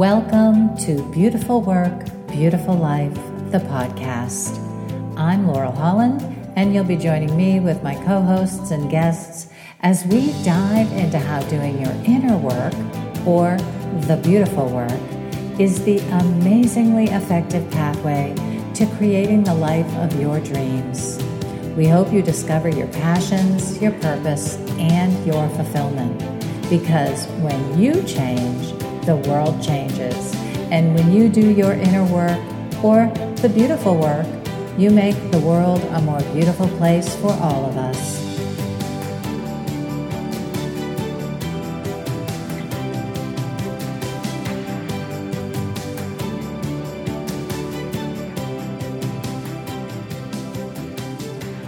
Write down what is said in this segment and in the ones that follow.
Welcome to Beautiful Work, Beautiful Life, the podcast. I'm Laurel Holland, and you'll be joining me with my co hosts and guests as we dive into how doing your inner work, or the beautiful work, is the amazingly effective pathway to creating the life of your dreams. We hope you discover your passions, your purpose, and your fulfillment. Because when you change, the world changes. And when you do your inner work or the beautiful work, you make the world a more beautiful place for all of us.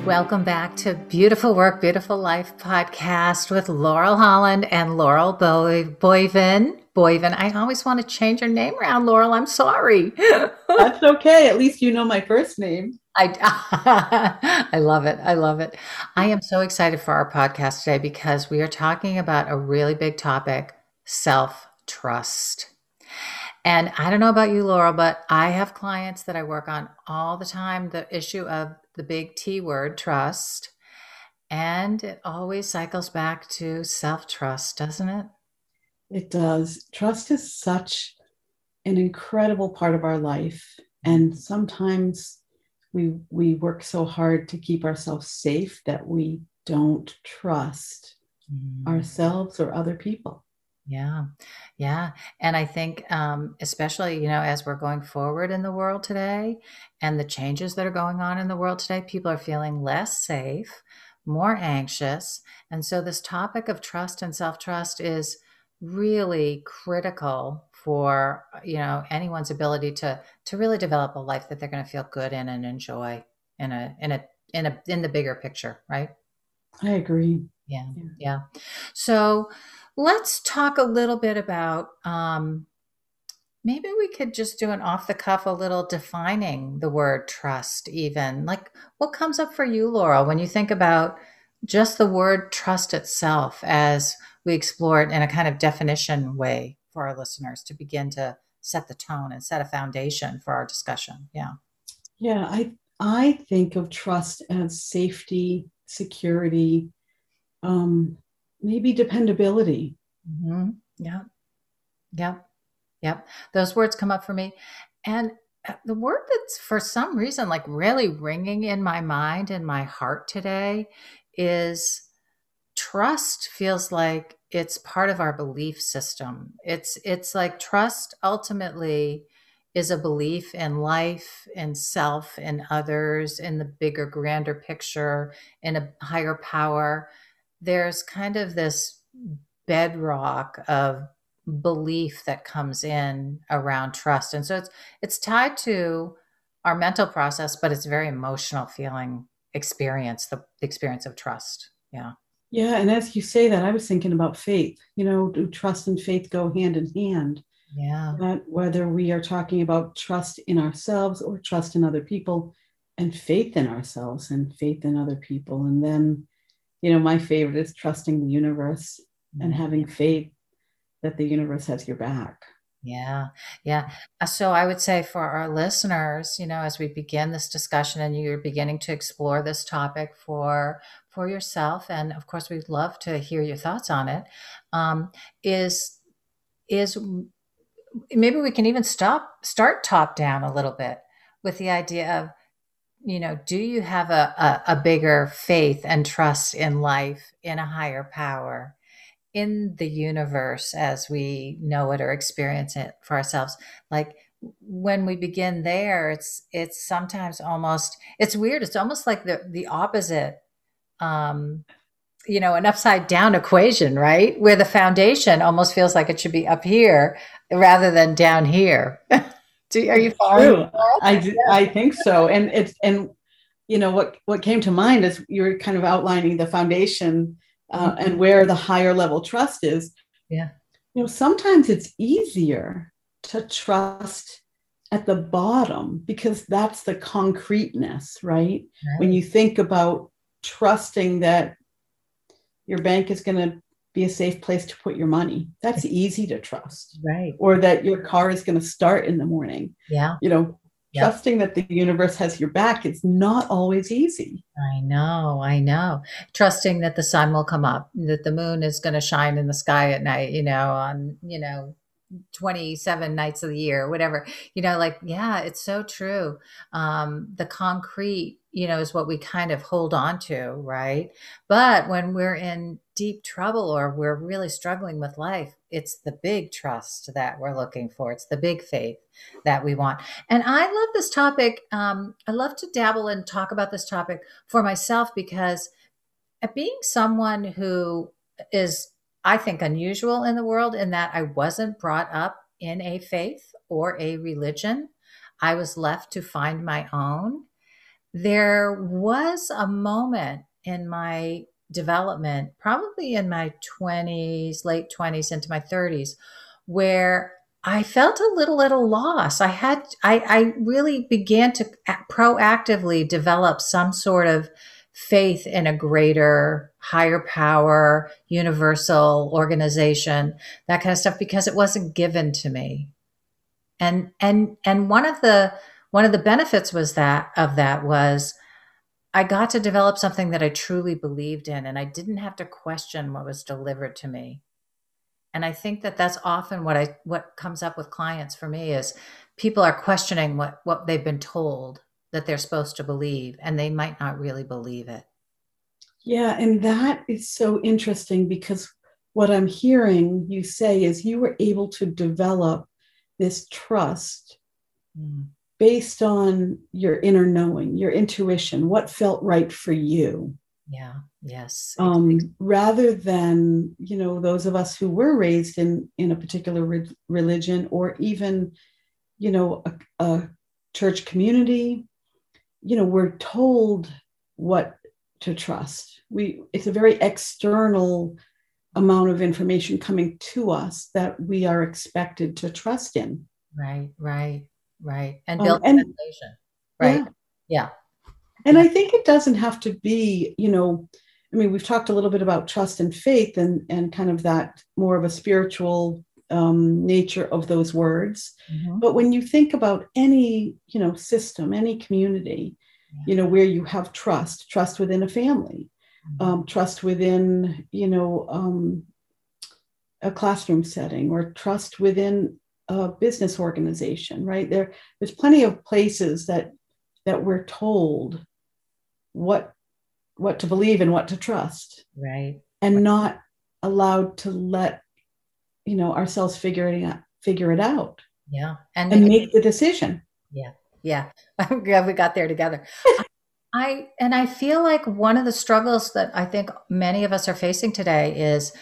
Welcome back to Beautiful Work, Beautiful Life podcast with Laurel Holland and Laurel Boyven. Boyven. I always want to change your name around, Laurel. I'm sorry. That's okay. At least you know my first name. I, I love it. I love it. I am so excited for our podcast today because we are talking about a really big topic self trust. And I don't know about you, Laurel, but I have clients that I work on all the time the issue of the big T word, trust. And it always cycles back to self trust, doesn't it? It does. Trust is such an incredible part of our life. And sometimes we we work so hard to keep ourselves safe that we don't trust mm. ourselves or other people. Yeah. Yeah. And I think, um, especially, you know, as we're going forward in the world today and the changes that are going on in the world today, people are feeling less safe, more anxious. And so, this topic of trust and self trust is really critical for you know anyone's ability to to really develop a life that they're going to feel good in and enjoy in a in a in a in the bigger picture right? I agree. Yeah yeah, yeah. so let's talk a little bit about um maybe we could just do an off the cuff a little defining the word trust even. Like what comes up for you laurel when you think about just the word trust itself as we explore it in a kind of definition way for our listeners to begin to set the tone and set a foundation for our discussion. Yeah. Yeah, I I think of trust as safety, security, um, maybe dependability. Mm-hmm. Yeah. Yep. Yep. Those words come up for me. And uh, the word that's for some reason like really ringing in my mind and my heart today is trust feels like it's part of our belief system. It's it's like trust ultimately is a belief in life, in self, in others, in the bigger, grander picture, in a higher power. There's kind of this bedrock of belief that comes in around trust. And so it's it's tied to our mental process, but it's very emotional feeling experience, the, the experience of trust. Yeah. Yeah, and as you say that, I was thinking about faith. You know, do trust and faith go hand in hand? Yeah. That whether we are talking about trust in ourselves or trust in other people, and faith in ourselves and faith in other people. And then, you know, my favorite is trusting the universe mm-hmm. and having faith that the universe has your back. Yeah, yeah. Uh, so I would say for our listeners, you know, as we begin this discussion and you're beginning to explore this topic for for yourself, and of course, we'd love to hear your thoughts on it. Um, is is maybe we can even stop start top down a little bit with the idea of you know do you have a, a, a bigger faith and trust in life in a higher power in the universe as we know it or experience it for ourselves. Like when we begin there it's it's sometimes almost it's weird. It's almost like the the opposite um you know an upside down equation right? Where the foundation almost feels like it should be up here rather than down here. Do, are you following I, yeah. I think so. And it's and you know what what came to mind is you're kind of outlining the foundation uh, and where the higher level trust is. Yeah. You know, sometimes it's easier to trust at the bottom because that's the concreteness, right? right. When you think about trusting that your bank is going to be a safe place to put your money. That's easy to trust. Right. Or that your car is going to start in the morning. Yeah. You know, yep. trusting that the universe has your back it's not always easy. I know i know. Trusting that the sun will come up that the moon is going to shine in the sky at night you know on you know 27 nights of the year whatever. You know like yeah it's so true. Um the concrete you know is what we kind of hold on to right? But when we're in deep trouble or we're really struggling with life it's the big trust that we're looking for. It's the big faith that we want. And i love this topic um, i love to dabble and talk about this topic for myself because being someone who is i think unusual in the world in that i wasn't brought up in a faith or a religion. I was left to find my own. There was a moment in my development, probably in my 20s, late 20s into my 30s, where I felt a little at a loss. I had, I, I really began to proactively develop some sort of faith in a greater, higher power, universal organization, that kind of stuff, because it wasn't given to me. And, and, and one of the, one of the benefits was that of that was I got to develop something that I truly believed in and I didn't have to question what was delivered to me. And I think that that's often what I what comes up with clients for me is people are questioning what what they've been told that they're supposed to believe and they might not really believe it. Yeah, and that is so interesting because what I'm hearing you say is you were able to develop this trust mm based on your inner knowing, your intuition, what felt right for you. Yeah, yes. Um, rather than, you know, those of us who were raised in, in a particular re- religion or even, you know, a, a church community, you know, we're told what to trust. We it's a very external amount of information coming to us that we are expected to trust in. Right, right. Right. And um, build um, and, Right. Yeah. yeah. And. I think it doesn't have to be, you know, I mean, we've talked a little bit about trust and faith and, and kind of that more of a spiritual um, nature of those words. Mm-hmm. But when you think about any, you know, system, any community, yeah. you know, where you have trust, trust within a family, mm-hmm. um, trust within, you know, um, a classroom setting or trust within a business organization, right? There, there's plenty of places that that we're told what what to believe and what to trust, right? And not allowed to let you know ourselves figure it out, figure it out. Yeah, and, and make the decision. Yeah, yeah. I'm glad we got there together. I and I feel like one of the struggles that I think many of us are facing today is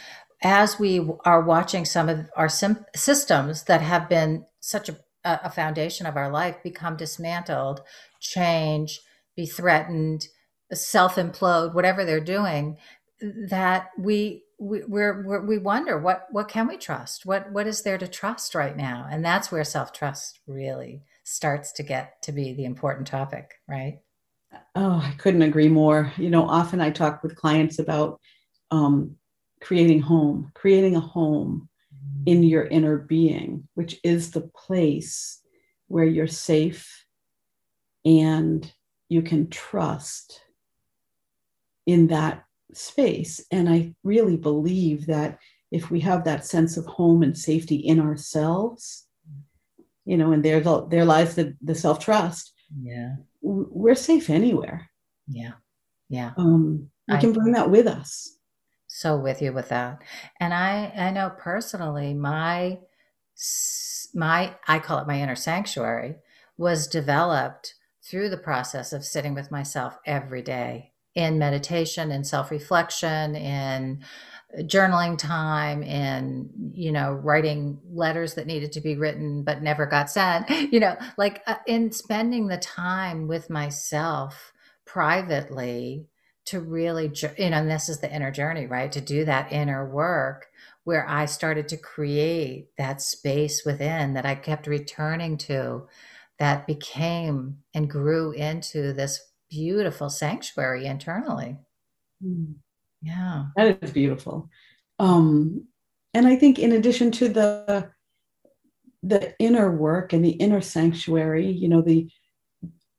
as we are watching some of our sim- systems that have been such a, a foundation of our life become dismantled, change, be threatened, self implode, whatever they're doing, that we we we're, we're, we wonder what what can we trust? What what is there to trust right now? And that's where self trust really starts to get to be the important topic, right? Oh, I couldn't agree more. You know, often I talk with clients about um, creating home, creating a home in your inner being, which is the place where you're safe and you can trust in that space. And I really believe that if we have that sense of home and safety in ourselves, you know, and there, there lies the, the self trust. Yeah. We're safe anywhere. Yeah. Yeah. Um, we I, can bring that with us so with you with that. And I I know personally my my I call it my inner sanctuary was developed through the process of sitting with myself every day in meditation in self-reflection in journaling time in you know writing letters that needed to be written but never got sent you know like uh, in spending the time with myself privately to really, you know, and this is the inner journey, right? To do that inner work where I started to create that space within that I kept returning to that became and grew into this beautiful sanctuary internally. Mm. Yeah. That is beautiful. um, and I think in addition to the the inner work and the inner sanctuary, you know, the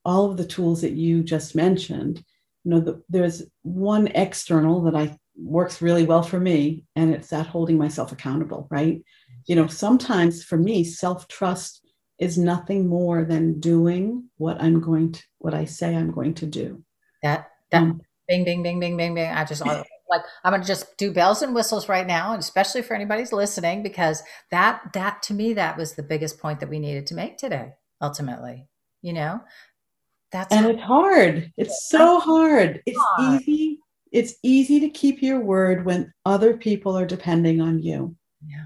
all of the tools that you just mentioned, you know, the, there's one external that I works really well for me, and it's that holding myself accountable, right? You know, sometimes for me, self trust is nothing more than doing what I'm going to, what I say I'm going to do. That that um, bing, bing, bing, bing, bing, bing. I just like I'm going to just do bells and whistles right now, and especially for anybody's listening, because that that to me that was the biggest point that we needed to make today. Ultimately, you know, that's and it's hard. It's so hard. It's hard. easy. It's easy to keep your word when other people are depending on you. Yeah.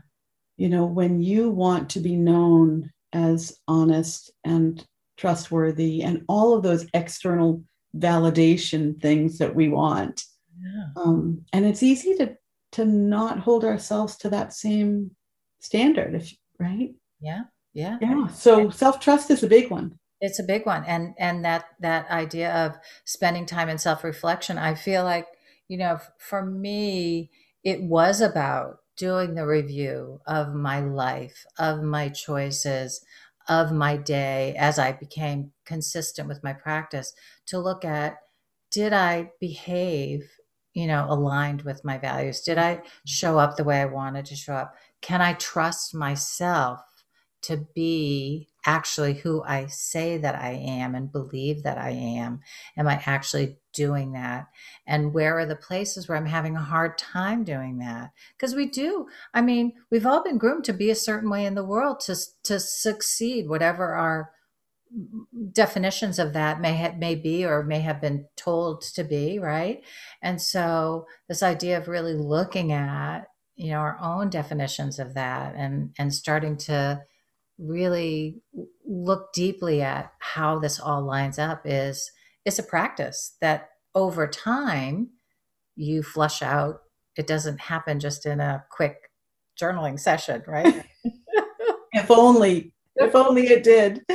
You know, when you want to be known as honest and trustworthy and all of those external validation things that we want. Yeah. Um, and it's easy to to not hold ourselves to that same standard, if right? Yeah. Yeah. Yeah. So self-trust is a big one. It's a big one. And and that that idea of spending time in self-reflection, I feel like, you know, for me, it was about doing the review of my life, of my choices, of my day as I became consistent with my practice to look at did I behave, you know, aligned with my values? Did I show up the way I wanted to show up? Can I trust myself to be actually who I say that I am and believe that I am? Am I actually doing that? And where are the places where I'm having a hard time doing that? Because we do. I mean, we've all been groomed to be a certain way in the world to to succeed, whatever our definitions of that may have, may be or may have been told to be right and so this idea of really looking at you know our own definitions of that and and starting to really look deeply at how this all lines up is it's a practice that over time you flush out. It doesn't happen just in a quick journaling session right? If only if only it did.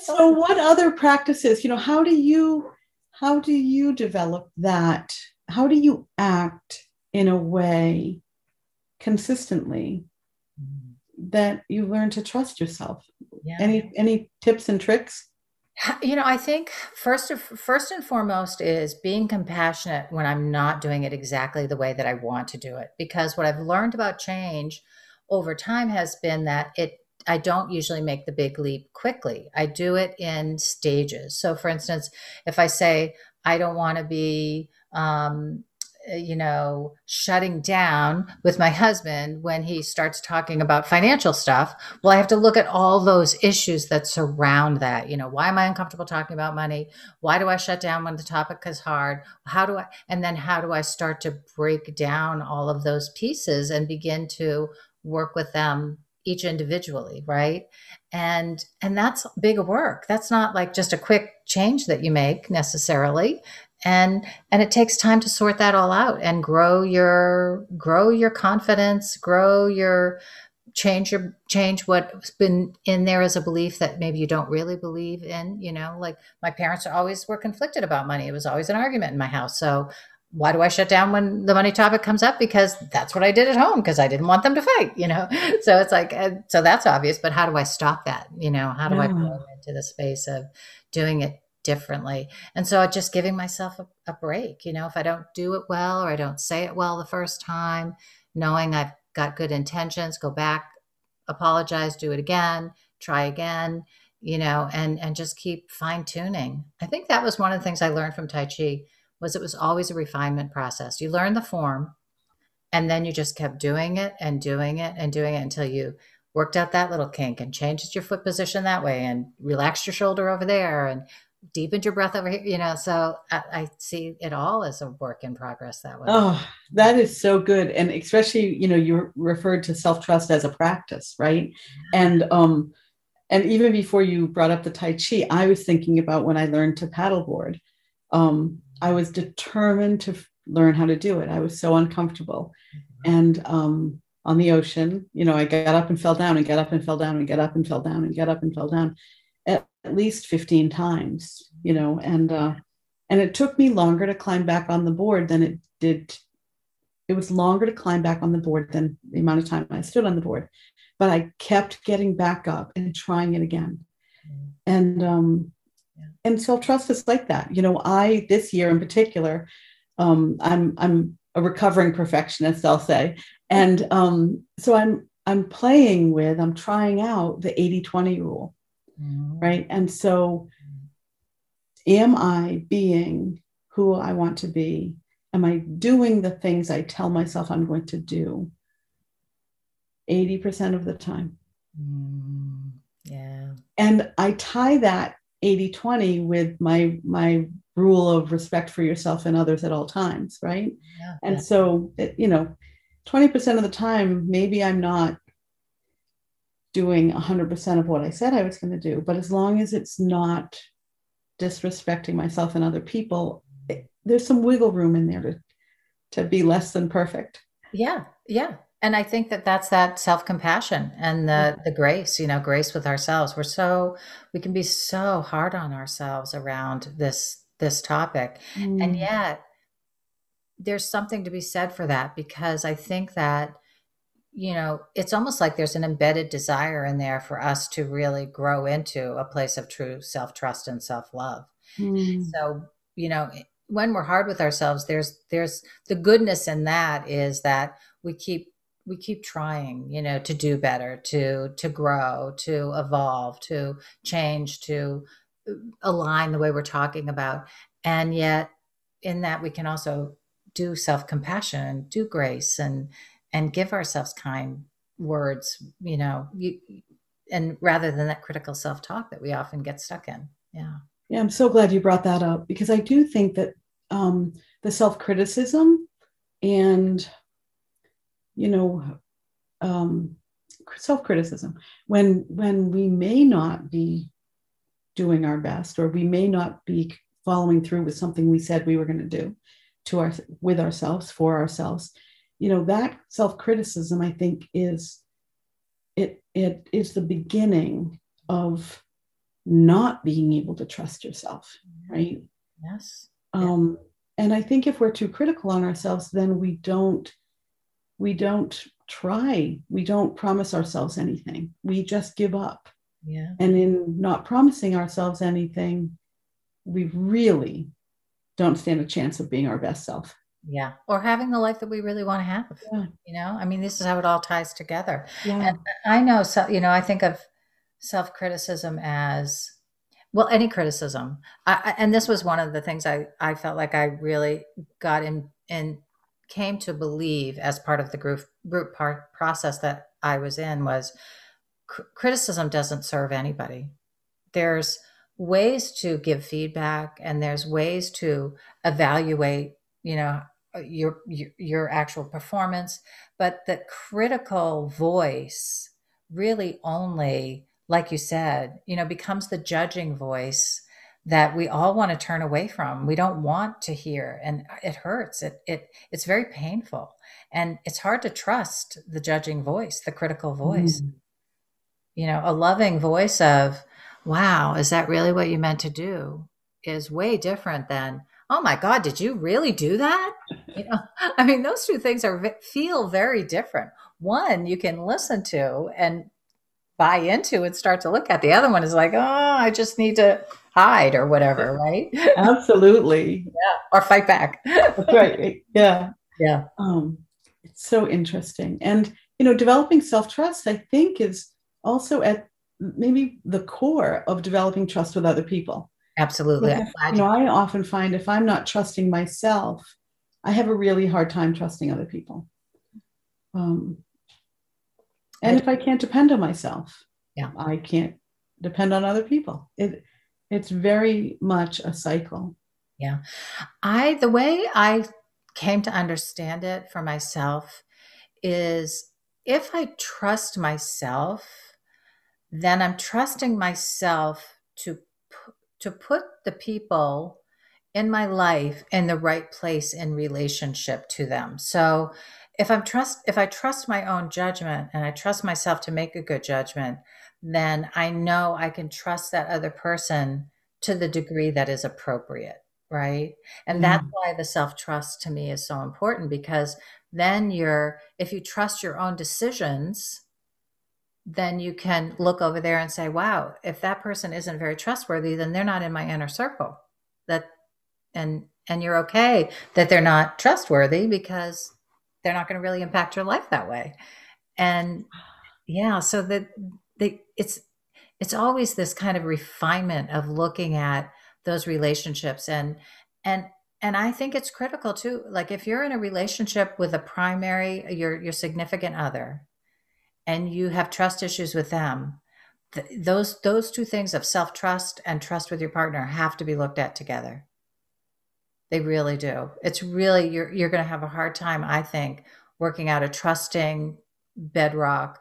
So what other practices you know how do you how do you develop that? How do you act in a way consistently that you learn to trust yourself yeah. any any tips and tricks you know i think first of, first and foremost is being compassionate when i'm not doing it exactly the way that i want to do it because what i've learned about change over time has been that it I don't usually make the big leap quickly. I do it in stages. So, for instance, if I say I don't want to be um, you know, shutting down with my husband when he starts talking about financial stuff. Well, I have to look at all those issues that surround that. You know, why am I uncomfortable talking about money? Why do I shut down when the topic is hard? How do I, and then how do I start to break down all of those pieces and begin to work with them each individually, right? And and that's big work. That's not like just a quick change that you make necessarily and and it takes time to sort that all out and grow your grow your confidence grow your change your change what's been in there as a belief that maybe you don't really believe in you know like my parents always were conflicted about money it was always an argument in my house so why do I shut down when the money topic comes up? Because that's what I did at home because I didn't want them to fight, you know? So it's like, so that's obvious, but how do I stop that? You know, how do yeah. I go into the space of doing it differently. And so just giving myself a, a, break, you know, if I don't do it well or I don't say it well the first time, knowing I've got good intentions, go back, apologize, do it again, try again, you know, and and just keep fine tuning. I think that was one of the things I learned from Tai Chi was it was always a refinement process. You learn the form and then you just kept doing it and doing it and doing it until you worked out that little kink and changed your foot position that way and relaxed your shoulder over there and deepened your breath over here you know so I, I, see it all as a work in progress that way. Oh that is so good. And especially you know you referred to self-trust as a practice right? And um and even before you brought up the tai chi i was thinking about when i learned to paddleboard. Um i was determined to learn how to do it. I was so uncomfortable. Mm-hmm. and um on the ocean you know i got up and fell down and get up and fell down and get up and fell down and get up and fell down at, at least 15 times, you know, and uh, and it took me longer to climb back on the board than it did it was longer to climb back on the board than the amount of time I stood on the board. But I kept getting back up and trying it again. Mm. And um, and self-trust is like that. You know, I this year in particular, um, I'm I'm a recovering perfectionist, I'll say. And um, so I'm I'm playing with, I'm trying out the 80-20 rule. Mm. Right. And so am I being who I want to be? Am I doing the things I tell myself I'm going to do 80% of the time? Mm, yeah. And I tie that 80 20 with my my rule of respect for yourself and others at all times right yeah, and so you know 20% of the time maybe i'm not doing 100% of what i said i was going to do but as long as it's not disrespecting myself and other people, there's some wiggle room in there to to be less than perfect. Yeah, yeah. And I think that that's that self compassion and the the grace, you know, grace with ourselves. We're so we can be so hard on ourselves around this this topic, mm. and yet there's something to be said for that because I think that you know, it's almost like there's an embedded desire in there for us to really grow into a place of true self trust and self love. Mm. So, you know, when we're hard with ourselves, there's there's the goodness in that is that we keep we keep trying, you know, to do better, to to grow, to evolve, to change, to uh, align the way we're talking about, and yet in that we can also do self compassion, do grace, and and give ourselves kind words, you know, you, and rather than that critical self talk that we often get stuck in. Yeah. Yeah, I'm so glad you brought that up because I do think that um, the self criticism and, you know, um, self criticism when when we may not be doing our best or we may not be following through with something we said we were going to do to our with ourselves for ourselves you know that self-criticism i think is it it is the beginning of not being able to trust yourself right? Yes. Um and i think if we're too critical on ourselves then we don't we don't try. We don't promise ourselves anything. We just give up. Yeah. And in not promising ourselves anything we really don't stand a chance of being our best self yeah. Or having the life that we really want to have. Yeah. You know, I mean, this is how it all ties together. Yeah. And I know, so, you know, I think of self criticism as, well, any criticism. I, and this was one of the things I, I felt like I really got in and came to believe as part of the group, group part process that I was in was cr- criticism doesn't serve anybody. There's ways to give feedback and there's ways to evaluate you know uh, your, your your actual performance but the critical voice really only like you said you know becomes the judging voice that we all want to turn away from. We don't want to hear and it hurts. It it it's very painful. And it's hard to trust the judging voice the critical voice. Mm. you know a loving voice of wow is that really what you meant to do? is way different than oh my god did you really do that? You know i mean those two things are feel very different. One you can listen to and buy into and start to look at. The other one is like oh i just need to hide or whatever right? Absolutely. Yeah or fight back. That's right yeah. Yeah. Um it's so interesting. And you know developing self-trust i think is also at maybe the core of developing trust with other people Absolutely. you know, I often find if I'm not trusting myself, I have a really hard time trusting other people. Um, and if I can't depend on myself, yeah, I can't depend on other people. It it's very much a cycle. Yeah. I the way I came to understand it for myself is if I trust myself, then I'm trusting myself to to put the people in my life in the right place in relationship to them. So if I'm trust if I trust my own judgment and I trust myself to make a good judgment, then I know I can trust that other person to the degree that is appropriate. right? And mm-hmm. that's why the self trust to me is so important because then you're, if you trust your own decisions, then you can look over there and say, wow, if that person isn't very trustworthy, then they're not in my inner circle. That, and, and you're okay that they're not trustworthy because they're not going to really impact your life that way. And yeah, so that they, it's, it's always this kind of refinement of looking at those relationships and and and I think it's critical too. Like if you're in a relationship with a primary, your your significant other, and you have trust issues with them, th- those those two things of self trust and trust with your partner have to be looked at together. They really do. It's really you're you're going to have a hard time, I think, working out a trusting bedrock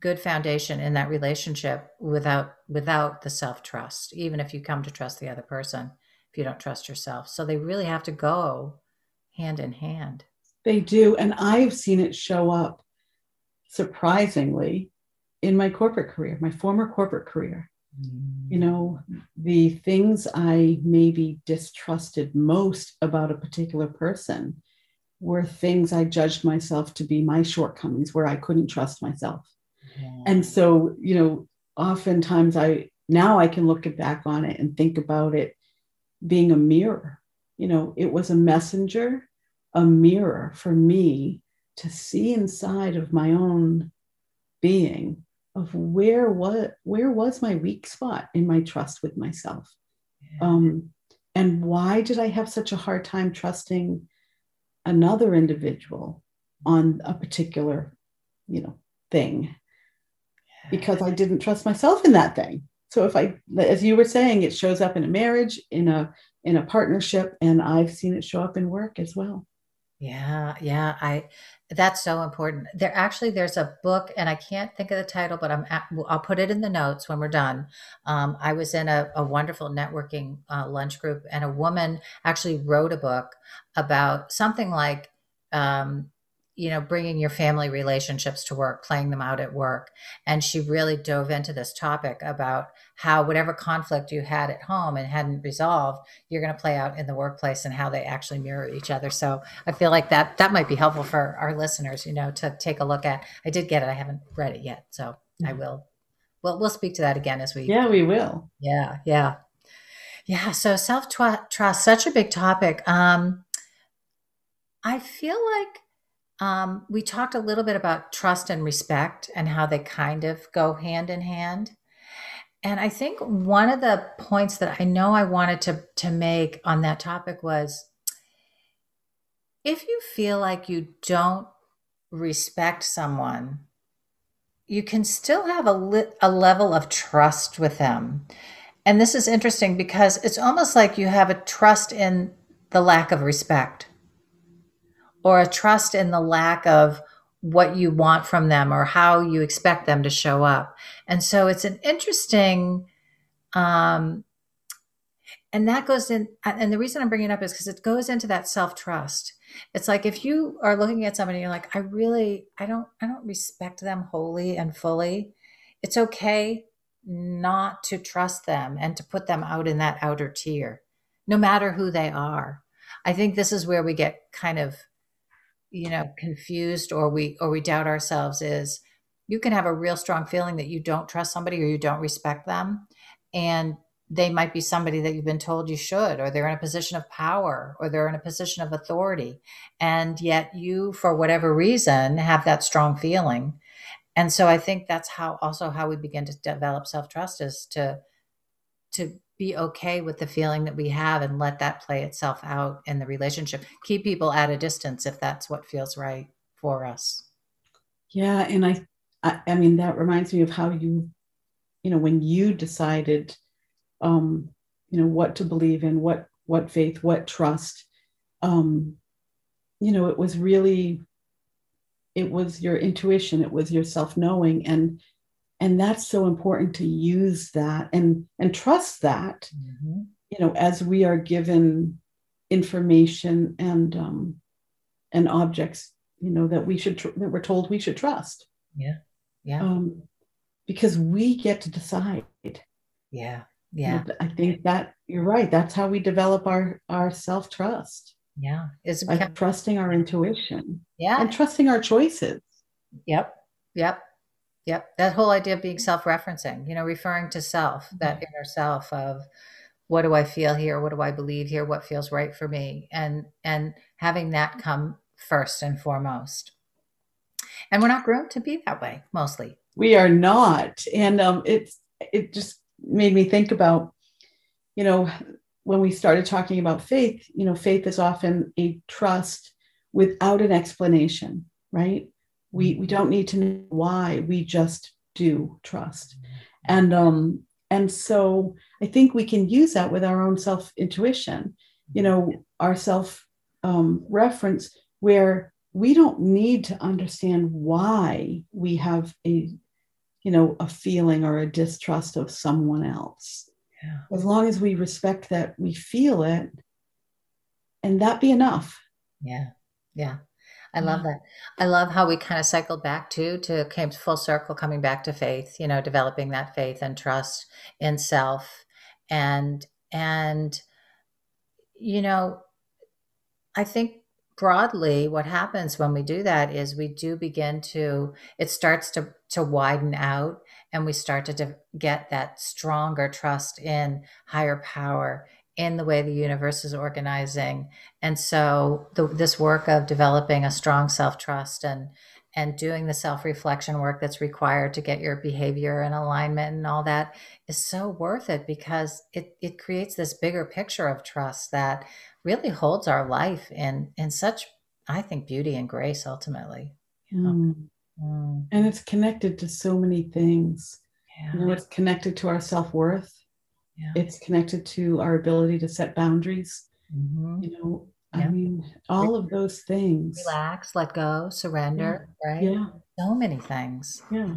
good foundation in that relationship without without the self-trust even if you come to trust the other person if you don't trust yourself so they really have to go hand in hand they do and i've seen it show up surprisingly in my corporate career my former corporate career mm. you know the things i maybe distrusted most about a particular person were things i judged myself to be my shortcomings where i couldn't trust myself and so, you know, oftentimes I now I can look back on it and think about it being a mirror. You know, it was a messenger, a mirror for me to see inside of my own being of where what where was my weak spot in my trust with myself yeah. um, and why did i have such a hard time trusting another individual on a particular you know thing because I didn't trust myself in that thing. So if I, as you were saying, it shows up in a marriage, in a in a partnership, and I've seen it show up in work as well. Yeah, yeah, I that's so important. There actually there's a book, and I can't think of the title, but I'm at, I'll put it in the notes when we're done. Um, I was in a, a wonderful networking uh, lunch group, and a woman actually wrote a book about something like um, you know, bringing your family relationships to work, playing them out at work. And she really dove into this topic about how whatever conflict you had at home and hadn't resolved, you're going to play out in the workplace and how they actually mirror each other. So I feel like that that might be helpful for our listeners, you know, to take a look at. I did get it. I haven't read it yet, so mm-hmm. I will. Well, we'll speak to that again as we. Yeah, we will. Yeah, yeah, yeah. So self trust, such a big topic. Um, I feel like um, we talked a little bit about trust and respect and how they kind of go hand in hand. And I think one of the points that I know I wanted to, to make on that topic was if you feel like you don't respect someone, you can still have a, li- a level of trust with them. And this is interesting because it's almost like you have a trust in the lack of respect or a trust in the lack of what you want from them or how you expect them to show up. And so it's an interesting, um, and that goes in, and the reason I'm bringing it up is because it goes into that self trust. It's like if you are looking at somebody, you're like, I really, I don't, I don't respect them wholly and fully. It's okay not to trust them and to put them out in that outer tier, no matter who they are. I think this is where we get kind of you know confused or we or we doubt ourselves is you can have a real strong feeling that you don't trust somebody or you don't respect them. And they might be somebody that you've been told you should or they're in a position of power or they're in a position of authority. And yet you for whatever reason have that strong feeling. And so i think that's how also how we begin to develop self-trust is to to be okay with the feeling that we have and let that play itself out in the relationship. Keep people at a distance if that's what feels right for us. Yeah, and I, I, I mean that reminds me of how you, you know, when you decided, um, you know, what to believe in, what what faith, what trust, um, you know, it was really, it was your intuition, it was your self knowing, and and that's so important to use that and and trust that mm-hmm. you know as we are given information and um and objects you know that we should tr- that we're told we should trust yeah yeah um because we get to decide yeah Yeah. I think that you're right. That's how we develop our, our self trust. Yeah. Is by become- trusting our intuition. Yeah. And trusting our choices. Yep. Yep. Yep. That whole idea of being self referencing, you know, referring to self, that mm-hmm. inner self of what do I feel here? What do I believe here? What feels right for me? And, and having that come first and foremost. And we're not groomed to be that way mostly. We are not. And um, it's, it just made me think about, you know, when we started talking about faith, you know, faith is often a trust without an explanation, right? We we don't need to know why, we just do trust. And um and so I think we can use that with our own self intuition, you know, our self um, reference, where we don't need to understand why we have a you know a feeling or a distrust of someone else yeah. as long as we respect that we feel it and that be enough yeah yeah I love mm-hmm. that. I love how we kind of cycled back to to came full circle, coming back to faith. You know, developing that faith and trust in self, and and you know, I think broadly what happens when we do that is we do begin to it starts to to widen out and we start to de- get that stronger trust in higher power in the way the universe is organizing and so the, this work of developing a strong self-trust and and doing the self-reflection work that's required to get your behavior in alignment and all that is so worth it because it it creates this bigger picture of trust that really holds our life in in such i think beauty and grace ultimately mm. Mm. and it's connected to so many things yeah. you know it's connected to our self-worth yeah. it's connected to our ability to set boundaries mm-hmm. you know yeah. i mean all of those things relax let go surrender right yeah so many things yeah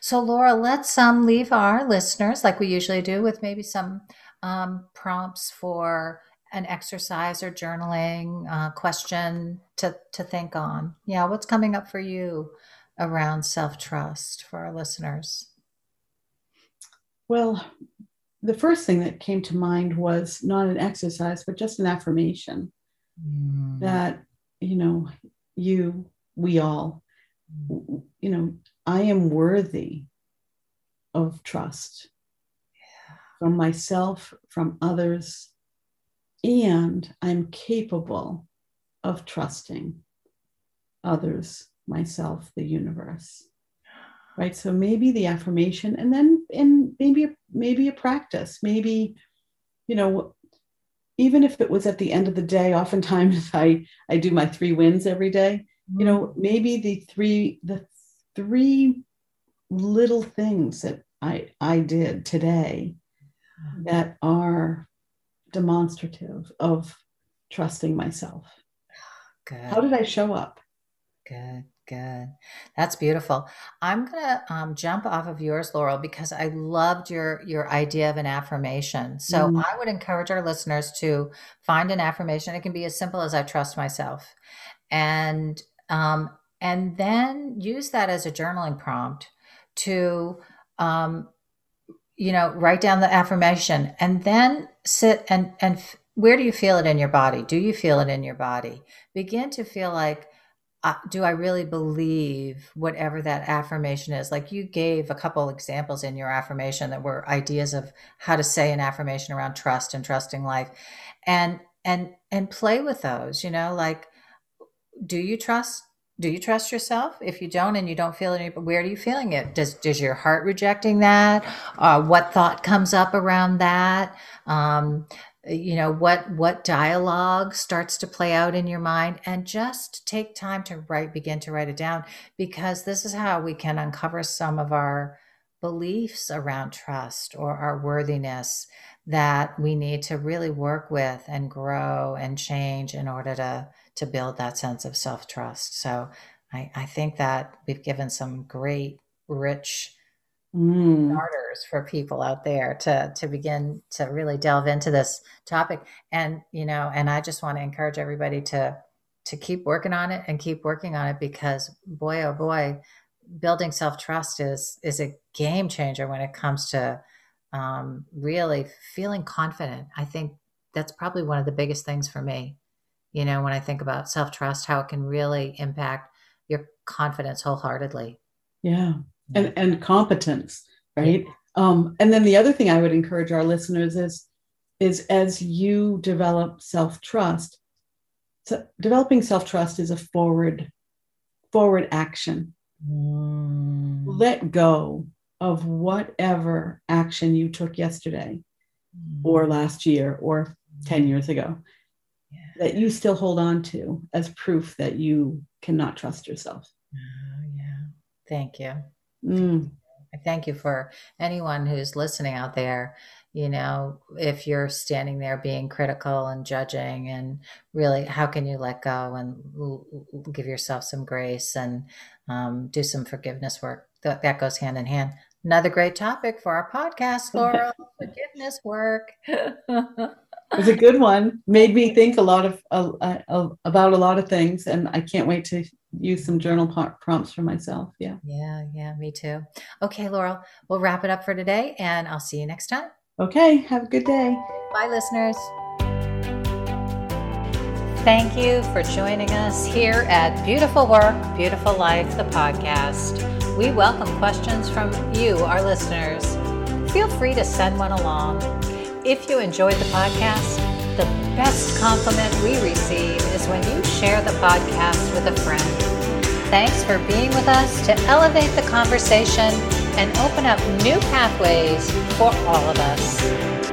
so laura let's um leave our listeners like we usually do with maybe some um, prompts for an exercise or journaling uh, question to, to think on. Yeah, what's coming up for you around self trust for our listeners? Well, the first thing that came to mind was not an exercise, but just an affirmation mm. that, you know, you, we all, you know, I am worthy of trust yeah. from myself, from others, and I'm capable of trusting others, myself, the universe. Right. So maybe the affirmation and then in maybe maybe a practice, maybe, you know, even if it was at the end of the day, oftentimes I I do my three wins every day. You know, mm-hmm. maybe the three the three little things that I I did today that are demonstrative of trusting myself. Good. How did I show up? Good, good. That's beautiful. I'm gonna um, jump off of yours, Laurel, because I loved your your idea of an affirmation. So mm. I would encourage our listeners to find an affirmation. It can be as simple as "I trust myself," and um, and then use that as a journaling prompt to um, you know, write down the affirmation and then sit and, and where do you feel it in your body? Do you feel it in your body? Begin to feel like, do I really believe whatever that affirmation is? Like you gave a couple examples in your affirmation that were ideas of how to say an affirmation around trust and trusting life, and and and play with those. You know, like, do you trust do you trust yourself if you don't and you don't feel it where are you feeling it does does your heart rejecting that uh, what thought comes up around that um, you know what what dialogue starts to play out in your mind and just take time to write begin to write it down because this is how we can uncover some of our beliefs around trust or our worthiness that we need to really work with and grow and change in order to to build that sense of self trust. So I, I think that we've given some great, rich mm. starters for people out there to to begin to really delve into this topic. And you know, and I just want to encourage everybody to to keep working on it and keep working on it because boy oh boy, building self trust is is a game changer when it comes to um, really feeling confident. I think that's probably one of the biggest things for me. You know, when I think about self trust, how it can really impact your confidence wholeheartedly. Yeah. And, and competence, right? Um, and then the other thing I would encourage our listeners is, is as you develop self trust, so developing self trust is a forward, forward action. Mm. Let go of whatever action you took yesterday mm. or last year or 10 years ago yeah. that you still hold on to as proof that you cannot trust yourself. Oh, yeah. Thank you. Mm. Thank you for anyone who's listening out there. You know, if you're standing there being critical and judging, and really, how can you let go and give yourself some grace and um, do some forgiveness work? That, that goes hand in hand. Another great topic for our podcast, Laurel forgiveness work. it was a good one. Made me think a lot of uh, uh, about a lot of things, and I can't wait to use some journal prompts for myself. Yeah. Yeah, yeah, me too. Okay, Laurel, we'll wrap it up for today, and I'll see you next time. Okay, have a good day. Bye, listeners. Thank you for joining us here at Beautiful Work, Beautiful Life, the podcast. We welcome questions from you, our listeners. Feel free to send one along. If you enjoyed the podcast, the best compliment we receive is when you share the podcast with a friend. Thanks for being with us to elevate the conversation and open up new pathways for all of us.